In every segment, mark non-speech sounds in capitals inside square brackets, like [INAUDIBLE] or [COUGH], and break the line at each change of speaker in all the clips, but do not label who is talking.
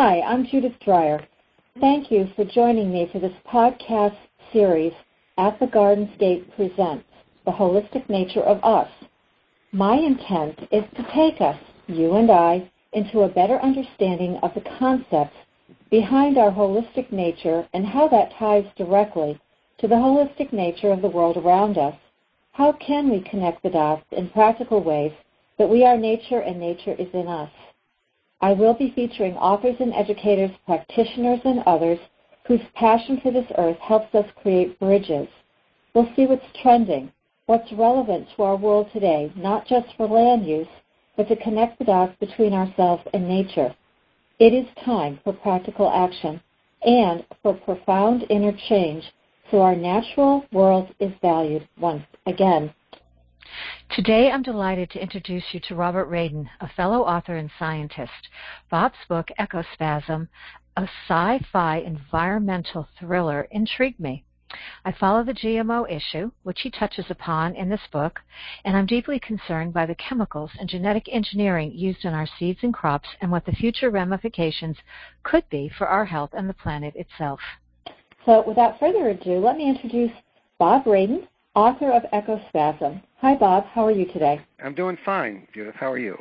Hi, I'm Judith Dreyer. Thank you for joining me for this podcast series, At the Garden State Presents The Holistic Nature of Us. My intent is to take us, you and I, into a better understanding of the concepts behind our holistic nature and how that ties directly to the holistic nature of the world around us. How can we connect the dots in practical ways that we are nature and nature is in us? I will be featuring authors and educators, practitioners, and others whose passion for this earth helps us create bridges. We'll see what's trending, what's relevant to our world today, not just for land use, but to connect the dots between ourselves and nature. It is time for practical action and for profound inner change so our natural world is valued once again.
Today, I'm delighted to introduce you to Robert Radin, a fellow author and scientist. Bob's book, Ecospasm, a sci fi environmental thriller, intrigued me. I follow the GMO issue, which he touches upon in this book, and I'm deeply concerned by the chemicals and genetic engineering used in our seeds and crops and what the future ramifications could be for our health and the planet itself.
So, without further ado, let me introduce Bob Radin, author of Ecospasm. Hi, Bob. How are you today?
I'm doing fine, Judith. How are you?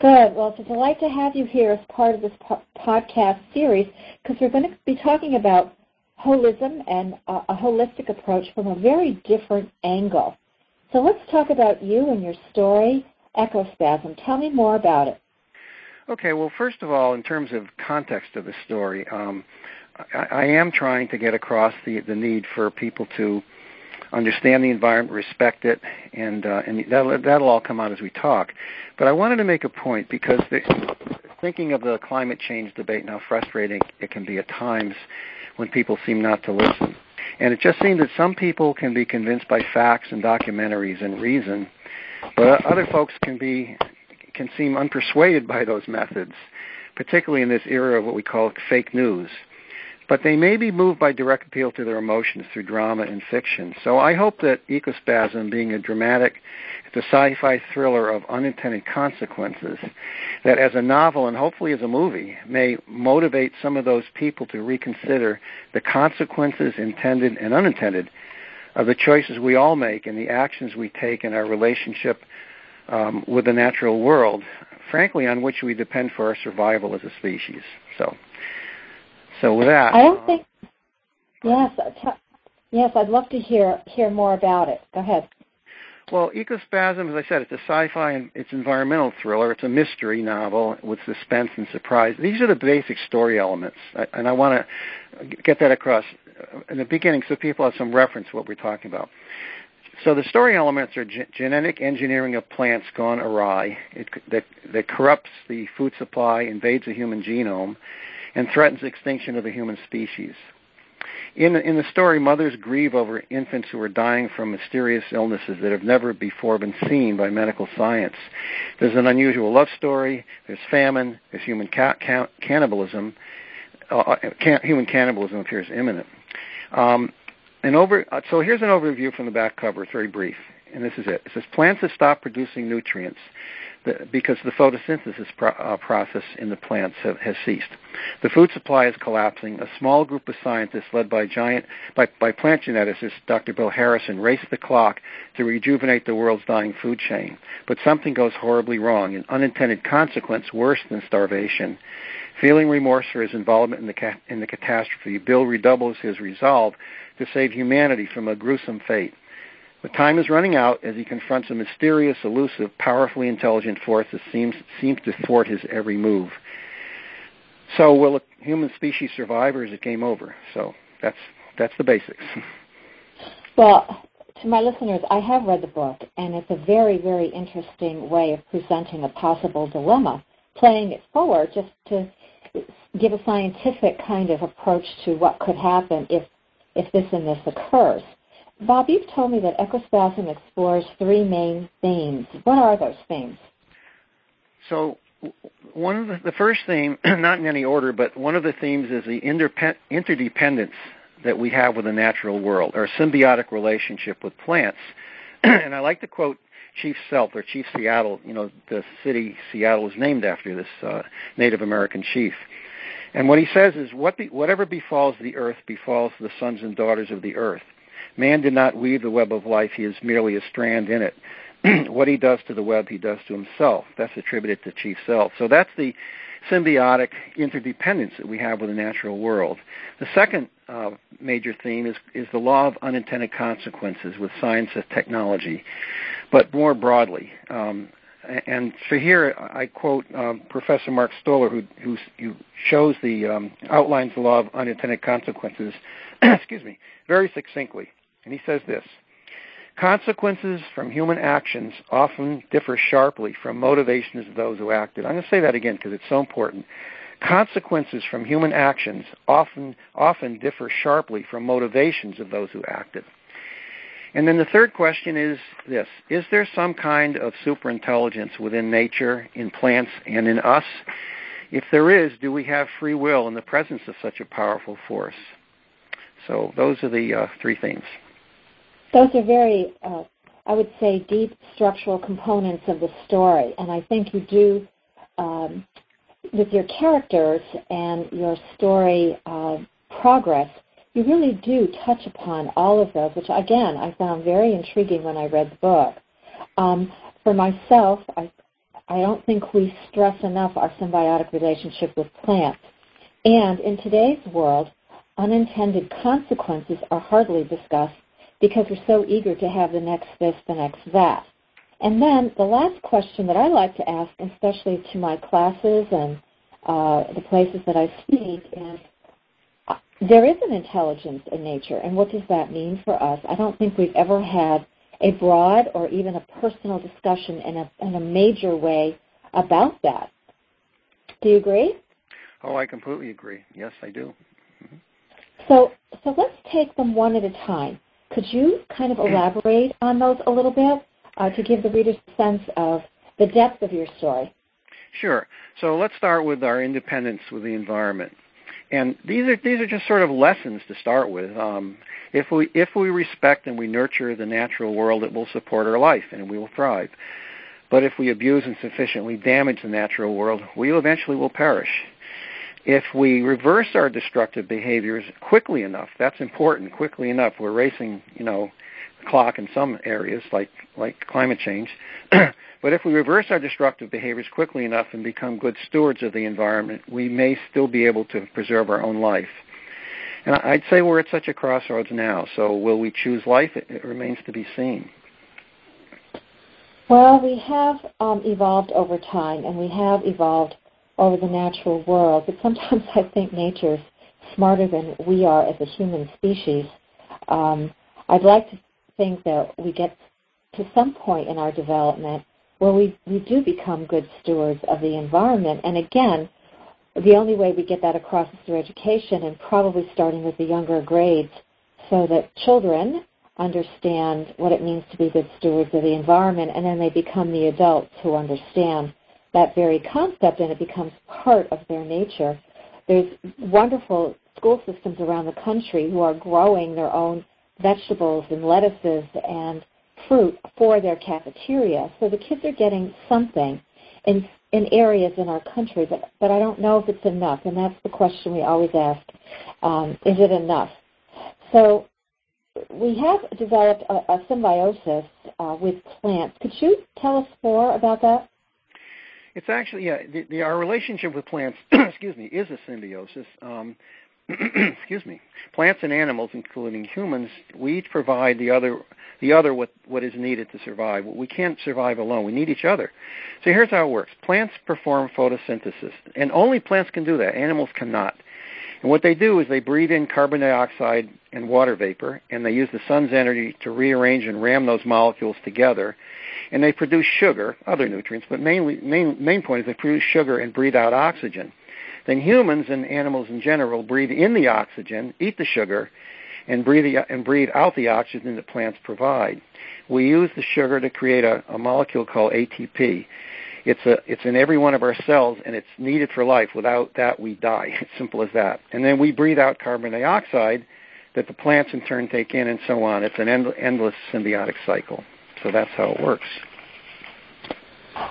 Good. Well, it's a delight to have you here as part of this po- podcast series because we're going to be talking about holism and uh, a holistic approach from a very different angle. So let's talk about you and your story, Ecospasm. Tell me more about it.
Okay, well, first of all, in terms of context of the story, um, I, I, am trying to get across the, the need for people to understand the environment, respect it, and, uh, and that'll, that'll all come out as we talk. But I wanted to make a point because the, thinking of the climate change debate and how frustrating it can be at times, when people seem not to listen. And it just seems that some people can be convinced by facts and documentaries and reason, but other folks can be can seem unpersuaded by those methods, particularly in this era of what we call fake news. But they may be moved by direct appeal to their emotions through drama and fiction. So I hope that Ecospasm, being a dramatic it's a sci-fi thriller of unintended consequences that as a novel and hopefully as a movie may motivate some of those people to reconsider the consequences intended and unintended of the choices we all make and the actions we take in our relationship um, with the natural world, frankly, on which we depend for our survival as a species. So, so with that,
I don't think. Yes, yes, I'd love to hear hear more about it. Go ahead.
Well, Ecospasm, as I said, it's a sci-fi and it's environmental thriller. It's a mystery novel with suspense and surprise. These are the basic story elements, and I want to get that across in the beginning so people have some reference to what we're talking about. So the story elements are ge- genetic engineering of plants gone awry it, that, that corrupts the food supply, invades the human genome, and threatens extinction of the human species. In, in the story, mothers grieve over infants who are dying from mysterious illnesses that have never before been seen by medical science. There's an unusual love story, there's famine, there's human ca- ca- cannibalism. Uh, uh can- human cannibalism appears imminent. Um, and over, uh, so here's an overview from the back cover. It's very brief, and this is it. It says plants have stopped producing nutrients because the photosynthesis pro, uh, process in the plants have, has ceased. The food supply is collapsing. A small group of scientists, led by giant by, by plant geneticist Dr. Bill Harrison, race the clock to rejuvenate the world's dying food chain. But something goes horribly wrong, an unintended consequence worse than starvation. Feeling remorse for his involvement in the, ca- in the catastrophe, Bill redoubles his resolve to save humanity from a gruesome fate. But time is running out as he confronts a mysterious, elusive, powerfully intelligent force that seems seems to thwart his every move. So will a human species survive or is it game over? So that's that's the basics.
Well, to my listeners, I have read the book and it's a very, very interesting way of presenting a possible dilemma, playing it forward just to give a scientific kind of approach to what could happen if if this and this occurs. Bob, you've told me that ecospasm explores three main themes. What are those themes?
So, one of the, the first theme, [CLEARS THROAT] not in any order, but one of the themes is the interdependence that we have with the natural world, our symbiotic relationship with plants. [CLEARS THROAT] and I like to quote Chief Sealth or Chief Seattle. You know, the city Seattle is named after this uh, Native American chief. And what he says is, what be, whatever befalls the earth befalls the sons and daughters of the earth. Man did not weave the web of life; he is merely a strand in it. [CLEARS THROAT] what he does to the web, he does to himself. That's attributed to Chief Sealth. So that's the symbiotic interdependence that we have with the natural world. The second uh, major theme is, is the law of unintended consequences with science and technology, but more broadly. Um, and so here I quote um, Professor Mark Stoller, who, who, who shows the um, outlines the law of unintended consequences. [CLEARS THROAT] excuse me, very succinctly, and he says this: Consequences from human actions often differ sharply from motivations of those who acted. I'm going to say that again because it's so important. Consequences from human actions often often differ sharply from motivations of those who acted. And then the third question is this Is there some kind of superintelligence within nature, in plants, and in us? If there is, do we have free will in the presence of such a powerful force? So those are the uh, three themes.
Those are very, uh, I would say, deep structural components of the story, and I think you do, um, with your characters and your story uh, progress, you really do touch upon all of those, which again I found very intriguing when I read the book. Um, for myself, I, I don't think we stress enough our symbiotic relationship with plants. And in today's world, unintended consequences are hardly discussed because we're so eager to have the next this, the next that. And then the last question that I like to ask, especially to my classes and uh, the places that I speak, is there is an intelligence in nature, and what does that mean for us? I don't think we've ever had a broad or even a personal discussion in a, in a major way about that. Do you agree?
Oh, I completely agree. Yes, I do. Mm-hmm.
So, so let's take them one at a time. Could you kind of elaborate on those a little bit uh, to give the readers a sense of the depth of your story?
Sure. So let's start with our independence with the environment. And these are these are just sort of lessons to start with. Um, if we if we respect and we nurture the natural world, it will support our life and we will thrive. But if we abuse and sufficiently damage the natural world, we eventually will perish if we reverse our destructive behaviors quickly enough, that's important. Quickly enough, we're racing, you know, the clock in some areas, like like climate change. [CLEARS THROAT] but if we reverse our destructive behaviors quickly enough and become good stewards of the environment, we may still be able to preserve our own life. And I'd say we're at such a crossroads now. So will we choose life? It, it remains to be seen.
Well, we have um, evolved over time, and we have evolved over the natural world. But sometimes [LAUGHS] I think nature's smarter than we are as a human species. Um, I'd like to think that we get to some point in our development where we, we do become good stewards of the environment. And again, the only way we get that across is through education and probably starting with the younger grades so that children understand what it means to be good stewards of the environment and then they become the adults who understand that very concept and it becomes part of their nature. There's wonderful school systems around the country who are growing their own vegetables and lettuces and fruit for their cafeteria. So the kids are getting something in in areas in our country, but but I don't know if it's enough, and that's the question we always ask: um, Is it enough? So we have developed a, a symbiosis uh, with plants. Could you tell us more about that?
It's actually yeah. The, the, our relationship with plants, [CLEARS THROAT] excuse me, is a symbiosis. Um, [CLEARS THROAT] excuse me. Plants and animals, including humans, we each provide the other the other what what is needed to survive. We can't survive alone. We need each other. So here's how it works. Plants perform photosynthesis, and only plants can do that. Animals cannot. And what they do is they breathe in carbon dioxide and water vapor, and they use the sun's energy to rearrange and ram those molecules together and they produce sugar, other nutrients, but mainly main main point is they produce sugar and breathe out oxygen. Then humans and animals in general breathe in the oxygen, eat the sugar, and breathe the, and breathe out the oxygen that plants provide. We use the sugar to create a, a molecule called ATP. It's a it's in every one of our cells and it's needed for life. Without that, we die. It's [LAUGHS] simple as that. And then we breathe out carbon dioxide that the plants in turn take in, and so on. It's an end, endless symbiotic cycle. So that's how it works.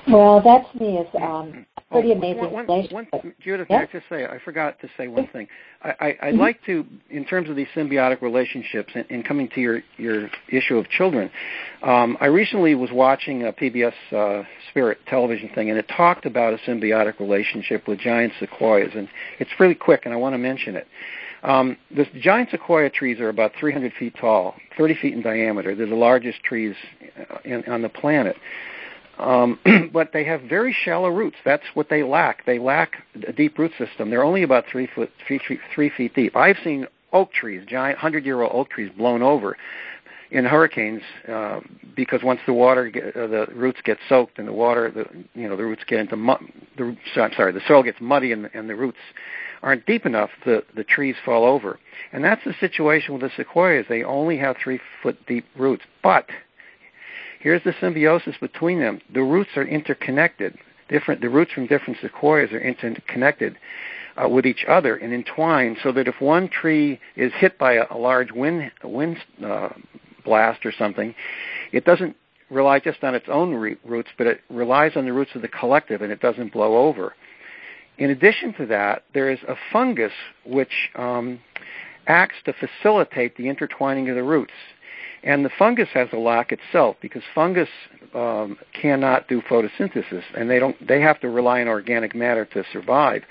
Well, that to me is um, pretty oh, amazing
one, one, one, Judith, yeah? I just say I forgot to say one thing. I, I, would mm-hmm. like to, in terms of these symbiotic relationships, and, and coming to your your issue of children. Um, I recently was watching a PBS uh, Spirit television thing, and it talked about a symbiotic relationship with giant sequoias, and it's really quick, and I want to mention it. Um, the giant sequoia trees are about 300 feet tall, 30 feet in diameter. They're the largest trees uh, in, on the planet. Um, [CLEARS THROAT] but they have very shallow roots. That's what they lack. They lack a deep root system. They're only about three foot, three, three, three feet deep. I've seen oak trees, giant hundred-year-old oak trees, blown over in hurricanes uh, because once the water, get, uh, the roots get soaked, and the water, the you know, the roots get into mud. The, I'm sorry, the soil gets muddy, and, and the roots aren't deep enough. The the trees fall over, and that's the situation with the sequoias. They only have three foot deep roots, but Here's the symbiosis between them. The roots are interconnected. Different, the roots from different sequoias are interconnected uh, with each other and entwined, so that if one tree is hit by a, a large wind wind uh, blast or something, it doesn't rely just on its own re- roots, but it relies on the roots of the collective, and it doesn't blow over. In addition to that, there is a fungus which um, acts to facilitate the intertwining of the roots. And the fungus has a lock itself because fungus um, cannot do photosynthesis, and they don't. They have to rely on organic matter to survive.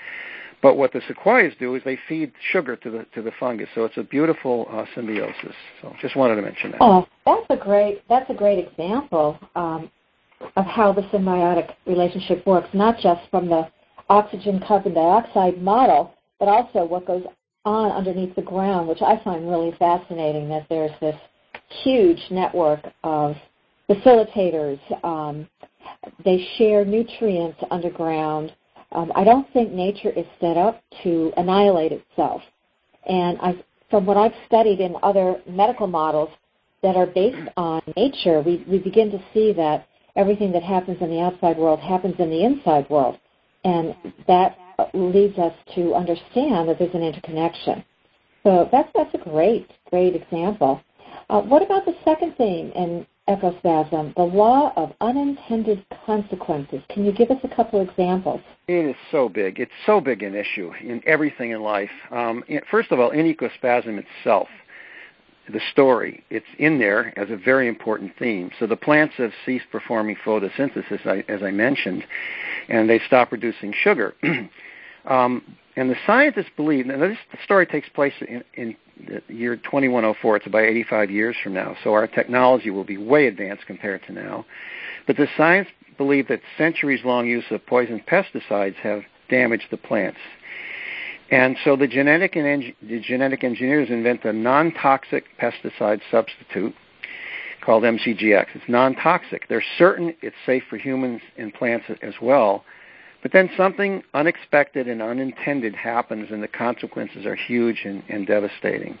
But what the sequoias do is they feed sugar to the to the fungus, so it's a beautiful uh, symbiosis. So just wanted to mention that.
Oh, that's a great that's a great example um, of how the symbiotic relationship works, not just from the oxygen carbon dioxide model, but also what goes on underneath the ground, which I find really fascinating. That there's this huge network of facilitators. Um, they share nutrients underground. Um, I don't think nature is set up to annihilate itself. And I, from what I've studied in other medical models that are based on nature, we, we begin to see that everything that happens in the outside world happens in the inside world. And that leads us to understand that there's an interconnection. So that's, that's a great, great example. Uh, what about the second theme in ecospasm, the law of unintended consequences? Can you give us a couple examples?
It is so big. It's so big an issue in everything in life. Um, first of all, in ecospasm itself, the story, it's in there as a very important theme. So the plants have ceased performing photosynthesis, as I mentioned, and they stop producing sugar. [CLEARS THROAT] um, and the scientists believe, now this story takes place in, in the year 2104. It's about 85 years from now. So our technology will be way advanced compared to now. But the science believe that centuries-long use of poison pesticides have damaged the plants. And so the genetic, and the genetic engineers invent a non-toxic pesticide substitute called MCGX. It's non-toxic. They're certain it's safe for humans and plants as well, but then something unexpected and unintended happens, and the consequences are huge and, and devastating.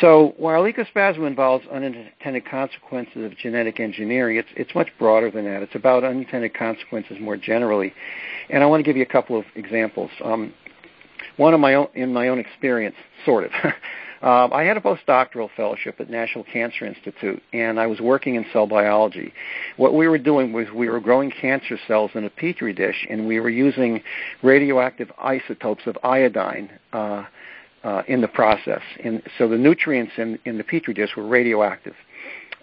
So while ecospasm involves unintended consequences of genetic engineering, it's, it's much broader than that. It's about unintended consequences more generally. And I want to give you a couple of examples. Um, one of my own, in my own experience, sort of. [LAUGHS] Um, I had a postdoctoral fellowship at National Cancer Institute, and I was working in cell biology. What we were doing was we were growing cancer cells in a petri dish, and we were using radioactive isotopes of iodine uh, uh, in the process. And so the nutrients in, in the petri dish were radioactive.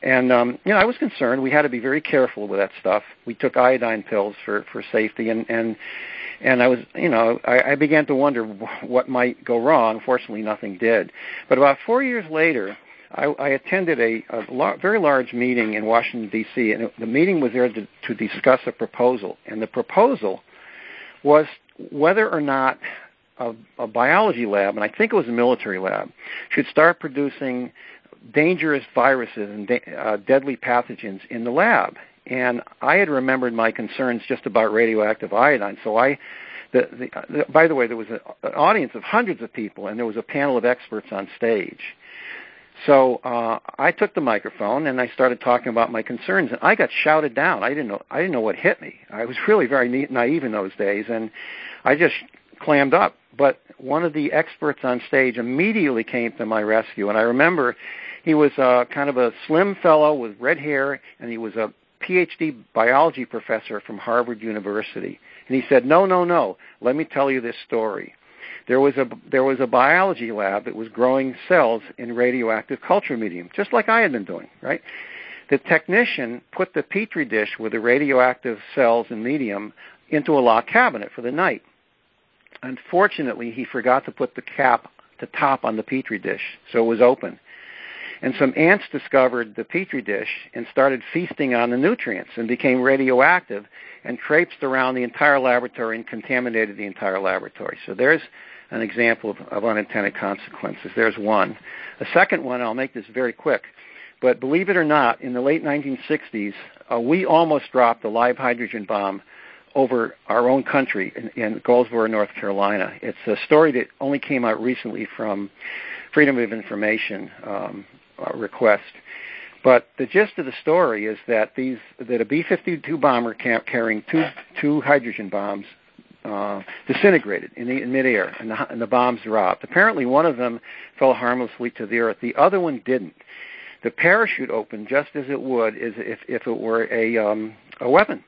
And um, you know, I was concerned. We had to be very careful with that stuff. We took iodine pills for for safety, and and and I was, you know, I, I began to wonder what might go wrong. Fortunately, nothing did. But about four years later, I, I attended a, a lar- very large meeting in Washington D.C. and it, the meeting was there to, to discuss a proposal, and the proposal was whether or not a, a biology lab, and I think it was a military lab, should start producing dangerous viruses and de- uh, deadly pathogens in the lab. And I had remembered my concerns just about radioactive iodine, so I. The, the, the, by the way, there was a, an audience of hundreds of people, and there was a panel of experts on stage. So uh, I took the microphone and I started talking about my concerns, and I got shouted down. I didn't know I didn't know what hit me. I was [LAUGHS] really very naive in those days, and I just clammed up. But one of the experts on stage immediately came to my rescue, and I remember he was uh, kind of a slim fellow with red hair, and he was a PhD biology professor from Harvard University. And he said, No, no, no, let me tell you this story. There was, a, there was a biology lab that was growing cells in radioactive culture medium, just like I had been doing, right? The technician put the petri dish with the radioactive cells and medium into a locked cabinet for the night. Unfortunately, he forgot to put the cap, the top on the petri dish, so it was open. And some ants discovered the petri dish and started feasting on the nutrients and became radioactive and traipsed around the entire laboratory and contaminated the entire laboratory. So there's an example of, of unintended consequences. There's one. A second one, I'll make this very quick. But believe it or not, in the late 1960s, uh, we almost dropped a live hydrogen bomb over our own country in, in Goldsboro, North Carolina. It's a story that only came out recently from Freedom of Information um, request. But the gist of the story is that these that a B-52 bomber carrying two two hydrogen bombs uh, disintegrated in, the, in midair, and the, and the bombs dropped. Apparently, one of them fell harmlessly to the earth. The other one didn't. The parachute opened just as it would as if, if it were a um, a weapon,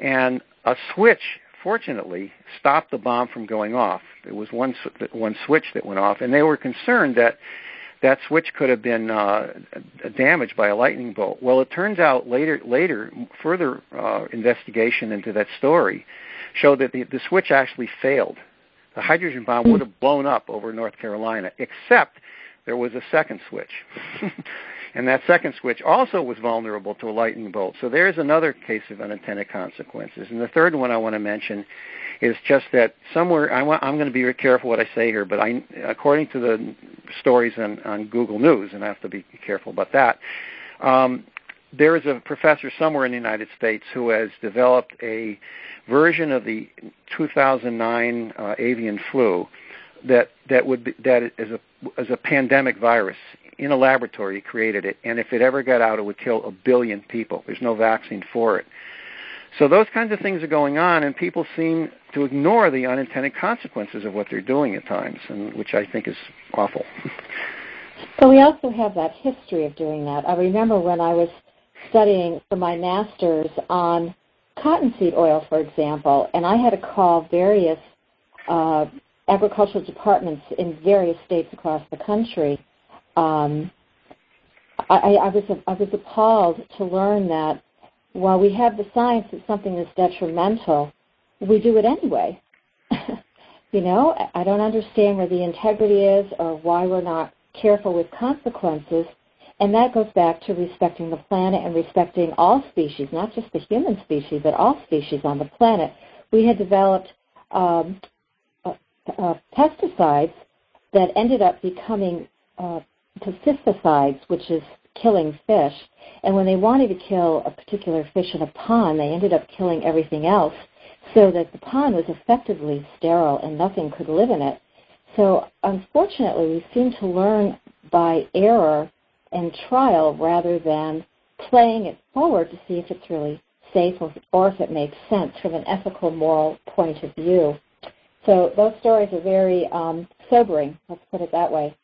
and a switch, fortunately, stopped the bomb from going off. It was one one switch that went off, and they were concerned that that switch could have been uh, damaged by a lightning bolt. Well, it turns out later, later, further uh, investigation into that story showed that the, the switch actually failed. The hydrogen bomb would have blown up over North Carolina, except there was a second switch. [LAUGHS] and that second switch also was vulnerable to a lightning bolt. So there's another case of unintended consequences. And the third one I want to mention is just that somewhere I want, I'm going to be very careful what I say here, but I, according to the stories on, on Google News, and I have to be careful about that. Um, there is a professor somewhere in the United States who has developed a version of the 2009 uh, avian flu that that would be, that is a as a pandemic virus in a laboratory. He created it, and if it ever got out, it would kill a billion people. There's no vaccine for it. So those kinds of things are going on, and people seem to ignore the unintended consequences of what they're doing at times, and which I think is awful. [LAUGHS]
So we also have that history of doing that. I remember when I was studying for my master's on cottonseed oil, for example, and I had to call various uh, agricultural departments in various states across the country. Um, I, I was I was appalled to learn that while we have the science that something is detrimental, we do it anyway. [LAUGHS] you know, I don't understand where the integrity is or why we're not careful with consequences. And that goes back to respecting the planet and respecting all species, not just the human species, but all species on the planet. We had developed um, uh, uh, pesticides that ended up becoming uh, pesticides, which is killing fish. And when they wanted to kill a particular fish in a pond, they ended up killing everything else so that the pond was effectively sterile and nothing could live in it. So unfortunately, we seem to learn by error and trial rather than playing it forward to see if it's really safe or, or if it makes sense from an ethical, moral point of view. So those stories are very um, sobering, let's put it that way.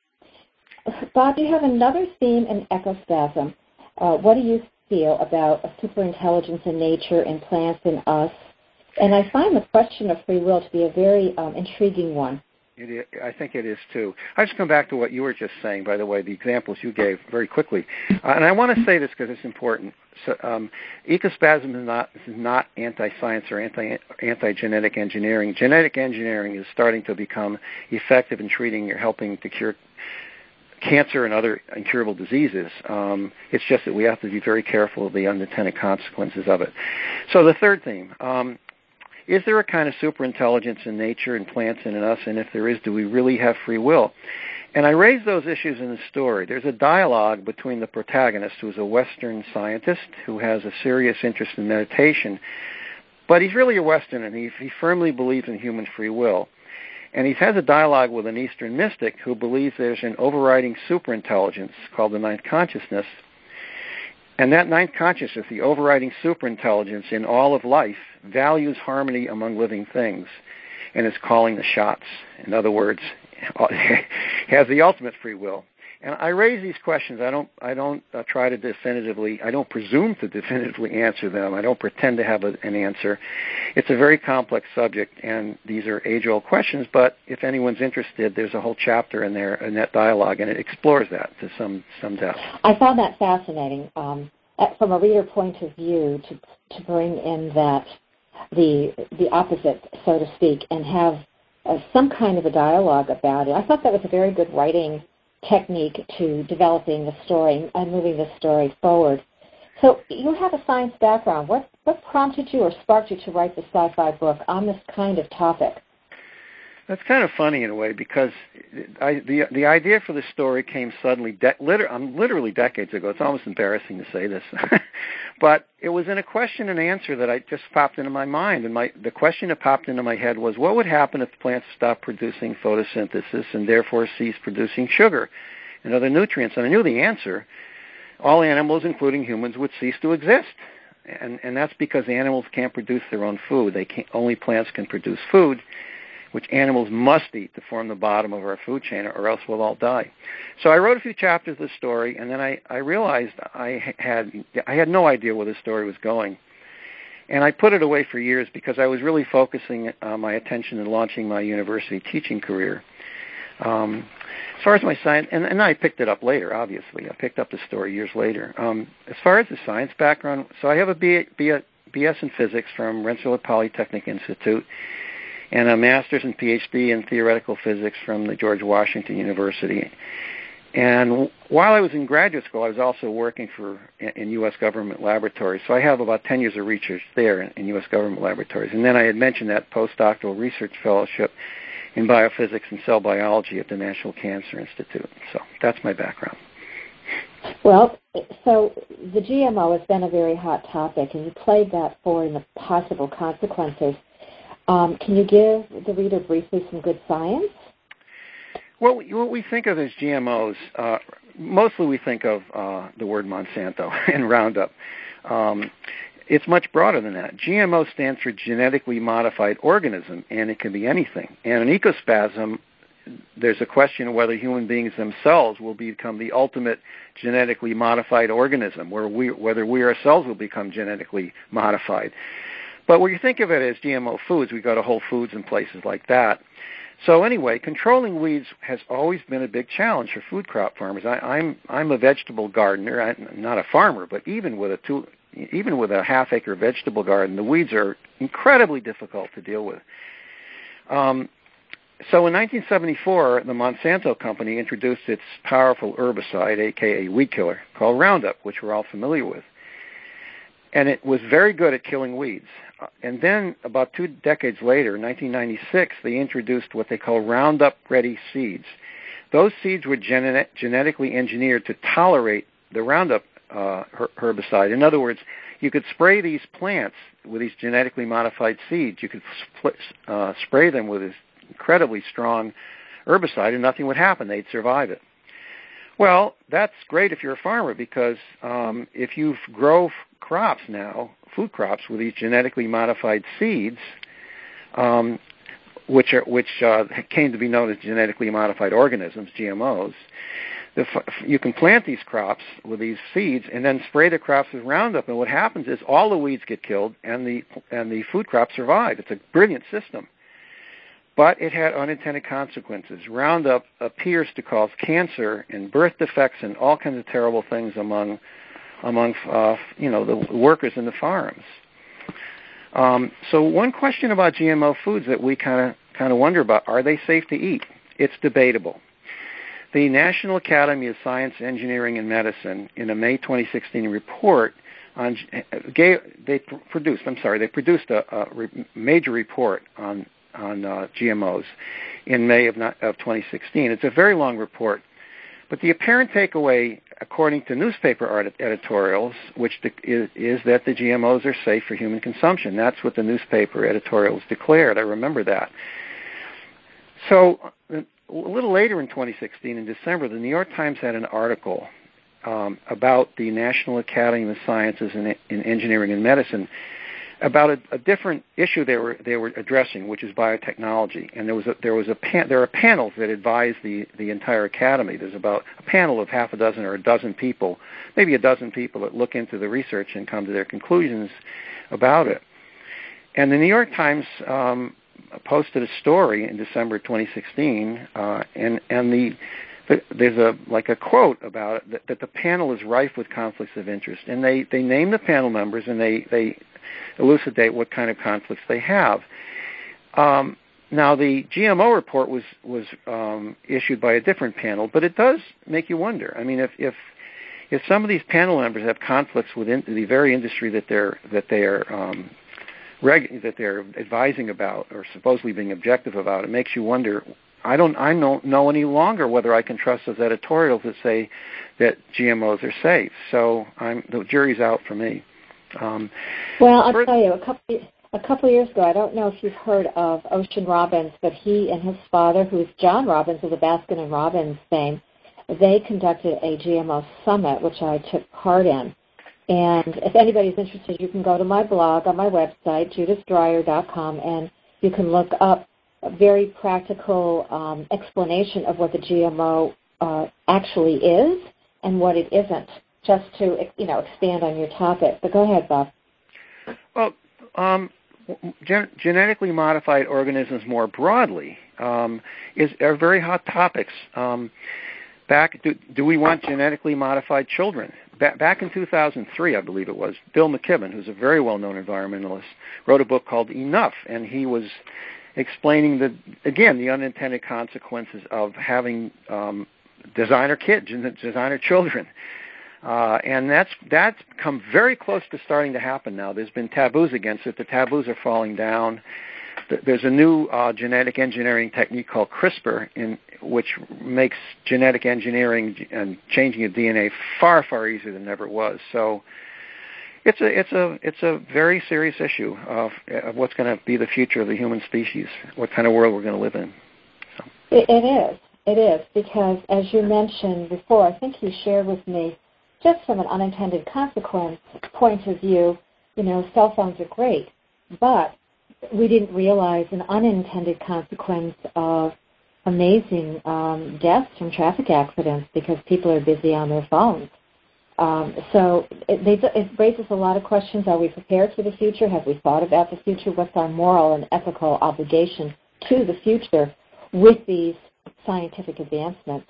Bob, you have another theme in ecospasm. Uh, what do you feel about superintelligence in nature, in plants, in us? And I find the question of free will to be a very um, intriguing one.
I think it is too. I just come back to what you were just saying, by the way, the examples you gave very quickly. Uh, and I want to say this because it's important. So, um, ecospasm is not, is not anti-science or anti, anti-genetic engineering. Genetic engineering is starting to become effective in treating or helping to cure cancer and other incurable diseases. Um, it's just that we have to be very careful of the unintended consequences of it. So the third theme. Um, is there a kind of superintelligence in nature and plants and in us? And if there is, do we really have free will? And I raise those issues in the story. There's a dialogue between the protagonist, who's a Western scientist who has a serious interest in meditation, but he's really a Western and he, he firmly believes in human free will. And he has a dialogue with an Eastern mystic who believes there's an overriding superintelligence called the ninth consciousness. And that ninth consciousness, the overriding superintelligence in all of life, values harmony among living things and is calling the shots. In other words, [LAUGHS] has the ultimate free will. And I raise these questions. I don't. I don't uh, try to definitively. I don't presume to [LAUGHS] definitively answer them. I don't pretend to have a, an answer. It's a very complex subject, and these are age-old questions. But if anyone's interested, there's a whole chapter in there in that dialogue, and it explores that to some some depth.
I found that fascinating um, from a reader point of view to to bring in that the the opposite, so to speak, and have uh, some kind of a dialogue about it. I thought that was a very good writing technique to developing the story and moving the story forward. So you have a science background. What what prompted you or sparked you to write the sci-fi book on this kind of topic?
That's kind of funny in a way because I, the the idea for the story came suddenly, de- liter- um, literally decades ago. It's almost embarrassing to say this, [LAUGHS] but it was in a question and answer that I just popped into my mind. And my the question that popped into my head was, what would happen if the plants stopped producing photosynthesis and therefore ceased producing sugar and other nutrients? And I knew the answer. All animals, including humans, would cease to exist. And, and that's because animals can't produce their own food. They can't, only plants can produce food which animals must eat to form the bottom of our food chain, or else we'll all die. So I wrote a few chapters of the story, and then I, I realized I had I had no idea where the story was going, and I put it away for years because I was really focusing uh, my attention in launching my university teaching career. Um, as far as my science, and, and I picked it up later. Obviously, I picked up the story years later. Um, as far as the science background, so I have a B, B, BS in physics from Rensselaer Polytechnic Institute and a master's and PhD in theoretical physics from the George Washington University. And while I was in graduate school, I was also working for in U.S. government laboratories. So I have about 10 years of research there in, in U.S. government laboratories. And then I had mentioned that postdoctoral research fellowship in biophysics and cell biology at the National Cancer Institute. So that's my background.
Well, so the GMO has been a very hot topic, and you played that for in the possible consequences um, can you give the reader briefly some good science?
Well, what we think of as GMOs, uh, mostly we think of uh, the word Monsanto [LAUGHS] and Roundup. Um, it's much broader than that. GMO stands for genetically modified organism, and it can be anything. And an ecospasm, there's a question of whether human beings themselves will become the ultimate genetically modified organism, where we, whether we ourselves will become genetically modified. But when you think of it as GMO foods, we go to Whole Foods and places like that. So anyway, controlling weeds has always been a big challenge for food crop farmers. I, I'm I'm a vegetable gardener, I'm not a farmer, but even with a two, even with a half acre vegetable garden, the weeds are incredibly difficult to deal with. Um, so in 1974, the Monsanto company introduced its powerful herbicide, aka weed killer, called Roundup, which we're all familiar with. And it was very good at killing weeds and then about two decades later, 1996, they introduced what they call Roundup Ready seeds. Those seeds were genetically engineered to tolerate the Roundup uh, her- herbicide. In other words, you could spray these plants with these genetically modified seeds. You could uh, spray them with this incredibly strong herbicide, and nothing would happen. They'd survive it. Well, that's great if you're a farmer because um, if you grow crops now, food crops with these genetically modified seeds, um, which are which uh, came to be known as genetically modified organisms, GMOs. The, you can plant these crops with these seeds and then spray the crops with Roundup, and what happens is all the weeds get killed and the and the food crops survive. It's a brilliant system. But it had unintended consequences. Roundup appears to cause cancer and birth defects and all kinds of terrible things among among uh, you know the workers in the farms. Um, so one question about GMO foods that we kind of kind of wonder about: Are they safe to eat? It's debatable. The National Academy of Science, Engineering, and Medicine, in a May 2016 report on, gave, they produced. I'm sorry, they produced a, a major report on on uh, GMOs in May of, not, of 2016. It's a very long report, but the apparent takeaway according to newspaper editorials, which de- is, is, that the GMOs are safe for human consumption. That's what the newspaper editorials declared. I remember that. So a little later in 2016, in December, the New York Times had an article um, about the National Academy of Sciences in, in Engineering and Medicine about a, a, different issue they were they were addressing, which is biotechnology. And there was a, there was a pan, there are panels that advise the the entire academy. There's about a panel of half a dozen or a dozen people, maybe a dozen people that look into the research and come to their conclusions about it. And the New York Times um, posted a story in December 2016, uh, and and the there's a like a quote about it that, that the panel is rife with conflicts of interest, and they they name the panel members and they they elucidate what kind of conflicts they have. Um, now, the GMO report was was um, issued by a different panel, but it does make you wonder. I mean, if if if some of these panel members have conflicts within the very industry that they're that they are um, reg- that they're advising about or supposedly being objective about, it makes you wonder. I don't I don't know any longer whether I can trust those editorials that say that GMOs are safe. So I'm the jury's out for me.
Um, well, I'll tell you, a couple a couple of years ago, I don't know if you've heard of Ocean Robbins, but he and his father, who's John Robbins of the Baskin and Robbins fame, they conducted a GMO summit, which I took part in. And if anybody's interested, you can go to my blog on my website, judithdreyer.com, and you can look up a very practical um, explanation of what the GMO uh, actually is and what it isn't just to you know expand on your topic. But go ahead, Bob.
Well, um, gen- genetically modified organisms more broadly um, is are very hot topics. Um, back, do, do we want genetically modified children? Ba- back in 2003, I believe it was, Bill McKibben, who's a very well-known environmentalist, wrote a book called Enough, and he was explaining the again the unintended consequences of having um, designer kids and designer children. Uh, and that's that's come very close to starting to happen now. There's been taboos against it. The taboos are falling down. There's a new uh, genetic engineering technique called CRISPR, in which makes genetic engineering and changing of DNA far far easier than ever was. So it's a it's a it's a very serious issue of, of what's going to be the future of the human species, what kind of world we're going to live in.
So. It, it is. It is because, as you mentioned before, I think you shared with me just from an unintended consequence point of view, you know, cell phones are great, but we didn't realize an unintended consequence of amazing um, deaths from traffic accidents because people are busy on their phones. Um, so it, they, it raises a lot of questions. Are we prepared for the future? Have we thought about the future? What's our moral and ethical obligation to the future with these scientific advancements?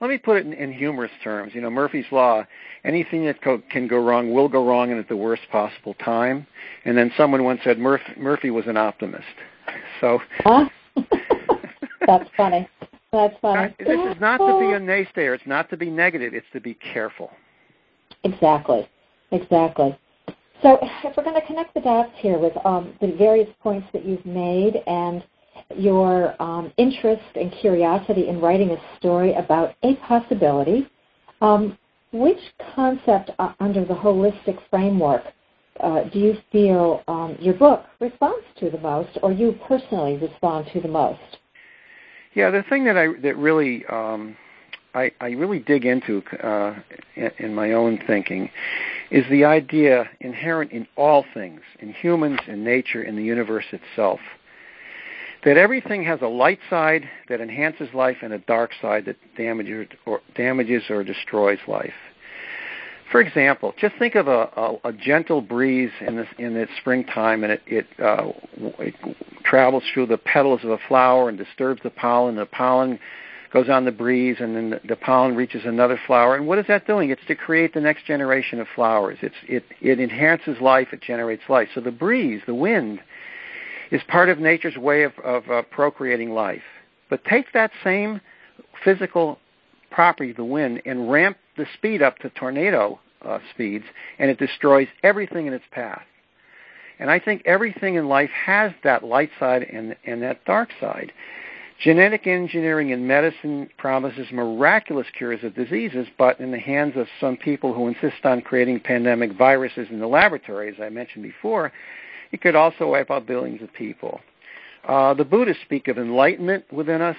Let me put it in, in humorous terms. You know, Murphy's Law, anything that co- can go wrong will go wrong and at the worst possible time. And then someone once said Murphy, Murphy was an optimist. [LAUGHS] So.
Huh? [LAUGHS] That's funny. That's funny.
This is not to be a naysayer. It's not to be negative. It's to be careful.
Exactly. Exactly. So if we're going to connect the dots here with um, the various points that you've made and your um, interest and curiosity in writing a story about a possibility. Um, which concept uh, under the holistic framework uh, do you feel um, your book responds to the most, or you personally respond to the most?
Yeah, the thing that I that really um, I, I really dig into uh, in, in my own thinking is the idea inherent in all things, in humans, in nature, in the universe itself, that everything has a light side that enhances life and a dark side that damages or, damages or destroys life. For example, just think of a, a, a gentle breeze in the in the springtime, and it it, uh, it travels through the petals of a flower and disturbs the pollen. The pollen goes on the breeze, and then the, the pollen reaches another flower. And what is that doing? It's to create the next generation of flowers. It's it it enhances life. It generates life. So the breeze, the wind, is part of nature's way of, of uh, procreating life. But take that same physical property, the wind, and ramp the speed up to tornado uh, speeds, and it destroys everything in its path. And I think everything in life has that light side and, and that dark side. Genetic engineering in medicine promises miraculous cures of diseases, but in the hands of some people who insist on creating pandemic viruses in the laboratory, as I mentioned before, it could also wipe out billions of people. Uh, the Buddhists speak of enlightenment within us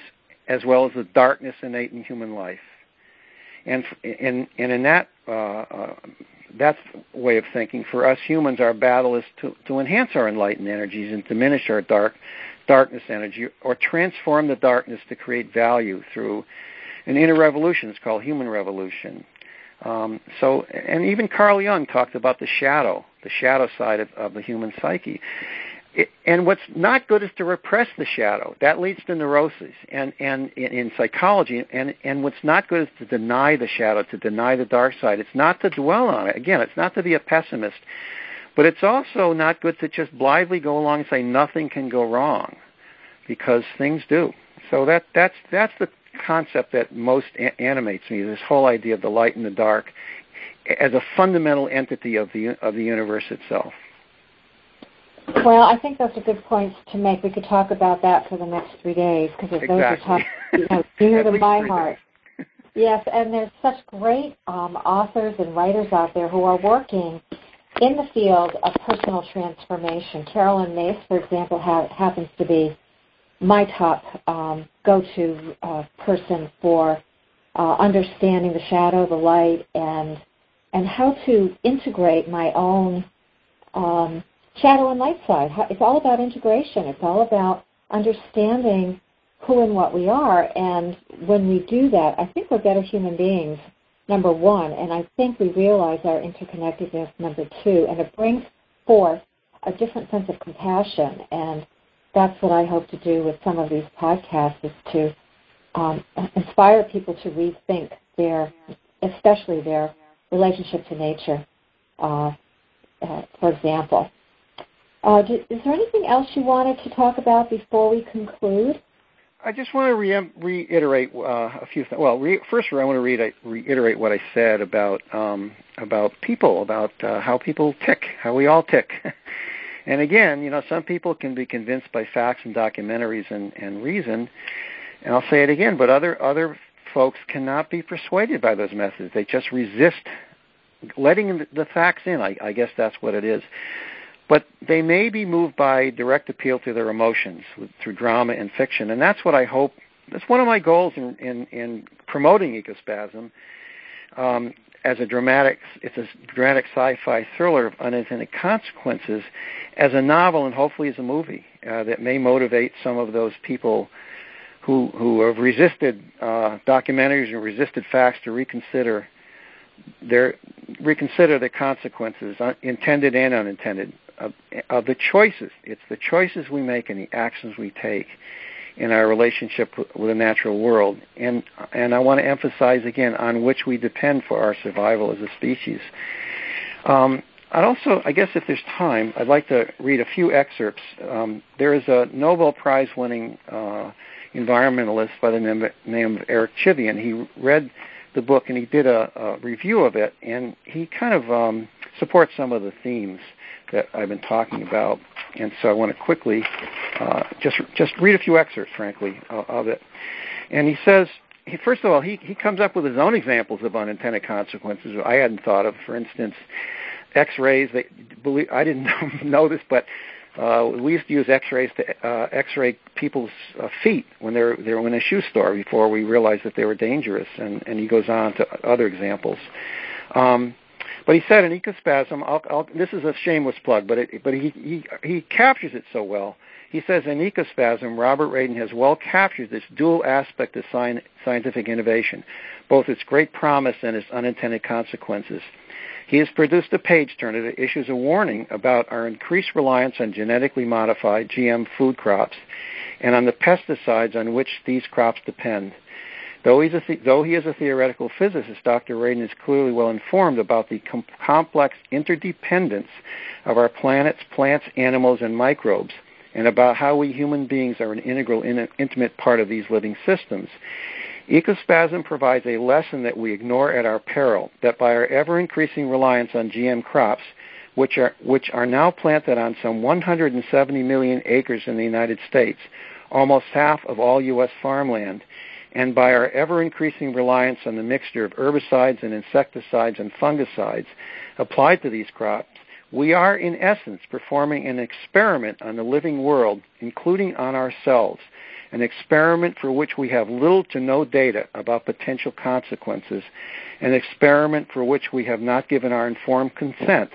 as well as the darkness innate in human life. And, and, and in that, uh, uh, way of thinking. For us humans, our battle is to, to enhance our enlightened energies and diminish our dark darkness energy, or transform the darkness to create value through an inner revolution. It's called human revolution. Um, so, and even Carl Jung talked about the shadow, the shadow side of, of the human psyche. And what's not good is to repress the shadow. That leads to neurosis. And, and in, in psychology, and, and what's not good is to deny the shadow, to deny the dark side. It's not to dwell on it. Again, it's not to be a pessimist. But it's also not good to just blithely go along and say nothing can go wrong, because things do. So that that's that's the concept that most a- animates me. This whole idea of the light and the dark as a fundamental entity of the of the universe itself.
Well, I think those are good points to make. We could talk about that for the next three days because
exactly.
those are tough, you know, near to my heart.
Days.
Yes, and there's such great um, authors and writers out there who are working in the field of personal transformation. Caroline Myss, for example, ha- happens to be my top um, go-to uh, person for uh, understanding the shadow, the light, and and how to integrate my own um, shadow and light side. It's all about integration. It's all about understanding who and what we are. And when we do that, I think we're better human beings, number one. And I think we realize our interconnectedness, number two. And it brings forth a different sense of compassion. And that's what I hope to do with some of these podcasts is to um, inspire people to rethink their, especially their relationship to nature, uh, uh, for example. Uh, do, is there anything else you wanted to talk about before we conclude?
I just want to re- reiterate uh, a few things. Well, re- first, I want to re- reiterate what I said about um, about people, about uh, how people tick, how we all tick. [LAUGHS] and again, you know, some people can be convinced by facts and documentaries and, and reason. And I'll say it again, but other other folks cannot be persuaded by those methods. They just resist letting the facts in. I, I guess that's what it is but they may be moved by direct appeal to their emotions with, through drama and fiction, and that's what I hope. That's one of my goals in in, in promoting Ecospasm um, as a dramatic. It's a dramatic sci-fi thriller of unintended consequences, as a novel and hopefully as a movie uh, that may motivate some of those people who who have resisted uh, documentaries and resisted facts to reconsider their reconsider the consequences, uh, intended and unintended, of, of the choices. It's the choices we make and the actions we take in our relationship with the natural world. And and I want to emphasize again on which we depend for our survival as a species. Um, I'd also, I guess, if there's time, I'd like to read a few excerpts. Um, there is a Nobel Prize-winning uh, environmentalist by the name, name of Eric Chivian. He read the book and he did a, a review of it, and he kind of um, supports some of the themes that I've been talking about. And so I want to quickly uh, just just read a few excerpts, frankly, uh, of it. And he says, first of all, he he comes up with his own examples of unintended consequences I hadn't thought of. For instance, X-rays. They believe I didn't [LAUGHS] know this, but uh, we used to use X-rays to uh, X-ray people's uh, feet when they're they're in a shoe store before we realized that they were dangerous. And and he goes on to other examples. Um, but he said in Ecospasm, I'll, I'll, this is a shameless plug, but it, but he, he he captures it so well. He says in Ecospasm, Robert Radin has well captured this dual aspect of sci- scientific innovation, both its great promise and its unintended consequences. He has produced a page turner that issues a warning about our increased reliance on genetically modified GM food crops and on the pesticides on which these crops depend. Though, he's a th- though he is a theoretical physicist, Dr. Radin is clearly well informed about the com- complex interdependence of our planet's plants, animals, and microbes, and about how we human beings are an integral, in- intimate part of these living systems. Ecospasm provides a lesson that we ignore at our peril, that by our ever increasing reliance on GM crops, which are, which are now planted on some 170 million acres in the United States, almost half of all U.S. farmland, and by our ever increasing reliance on the mixture of herbicides and insecticides and fungicides applied to these crops, we are in essence performing an experiment on the living world, including on ourselves, an experiment for which we have little to no data about potential consequences, an experiment for which we have not given our informed consent.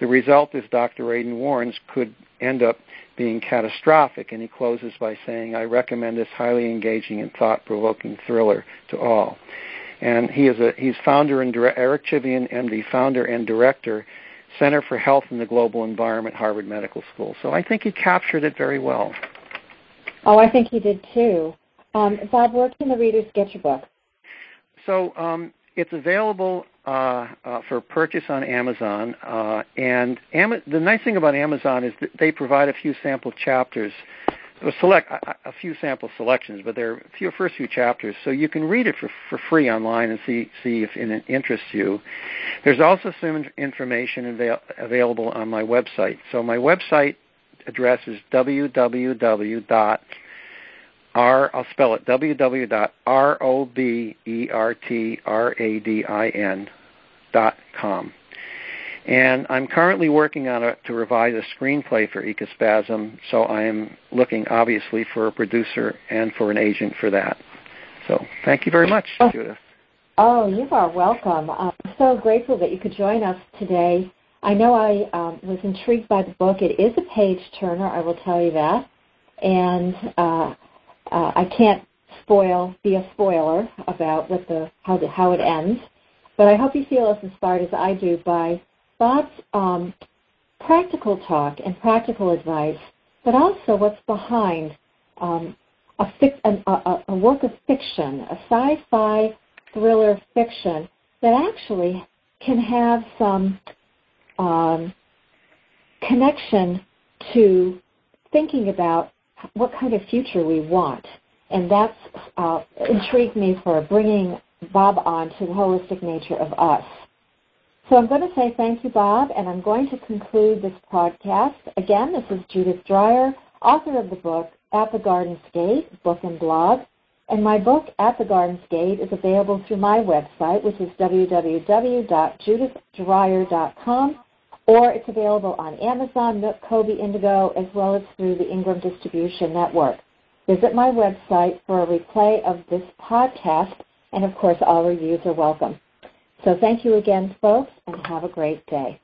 The result, as Dr. Radin warns, could end up being catastrophic, and he closes by saying, I recommend this highly engaging and thought-provoking thriller to all. And he is a he's founder and dire- Eric Chivian, MD, founder and director, Center for Health and the Global Environment, Harvard Medical School. So I think he captured it very well.
Oh, I think he did too. Um, Bob, where can the readers get your book?
So um, it's available uh, uh, for purchase on Amazon. Uh, and Am- the nice thing about Amazon is that they provide a few sample chapters, select a, few sample selections, but they're a few first few chapters, so you can read it for for free online and see see if it interests you. There's also some information avail- available on my website. So my website address is www R, I'll spell it www.robertradin.com. And I'm currently working on a, to revise a screenplay for Ecospasm, so I am looking obviously for a producer and for an agent for that. So thank you very much, oh. Judith.
Oh, you are welcome. I'm so grateful that you could join us today. I know I um, was intrigued by the book. It is a page turner, I will tell you that. And uh, uh, I can't spoil, be a spoiler about what the how the, how it ends, but I hope you feel as inspired as I do by Bob's um, practical talk and practical advice, but also what's behind um, a, fic- an, a, a work of fiction, a sci-fi thriller fiction that actually can have some um, connection to thinking about what kind of future we want. And that's uh, intrigued me for bringing Bob on to the holistic nature of us. So I'm going to say thank you, Bob, and I'm going to conclude this podcast. Again, this is Judith Dreyer, author of the book At the Garden's Gate, book and blog. And my book, At the Garden's Gate, is available through my website, which is www.judithdreyer.com or it's available on Amazon, Nook, Kobo, Indigo, as well as through the Ingram Distribution Network. Visit my website for a replay of this podcast, and of course, all reviews are welcome. So thank you again, folks, and have a great day.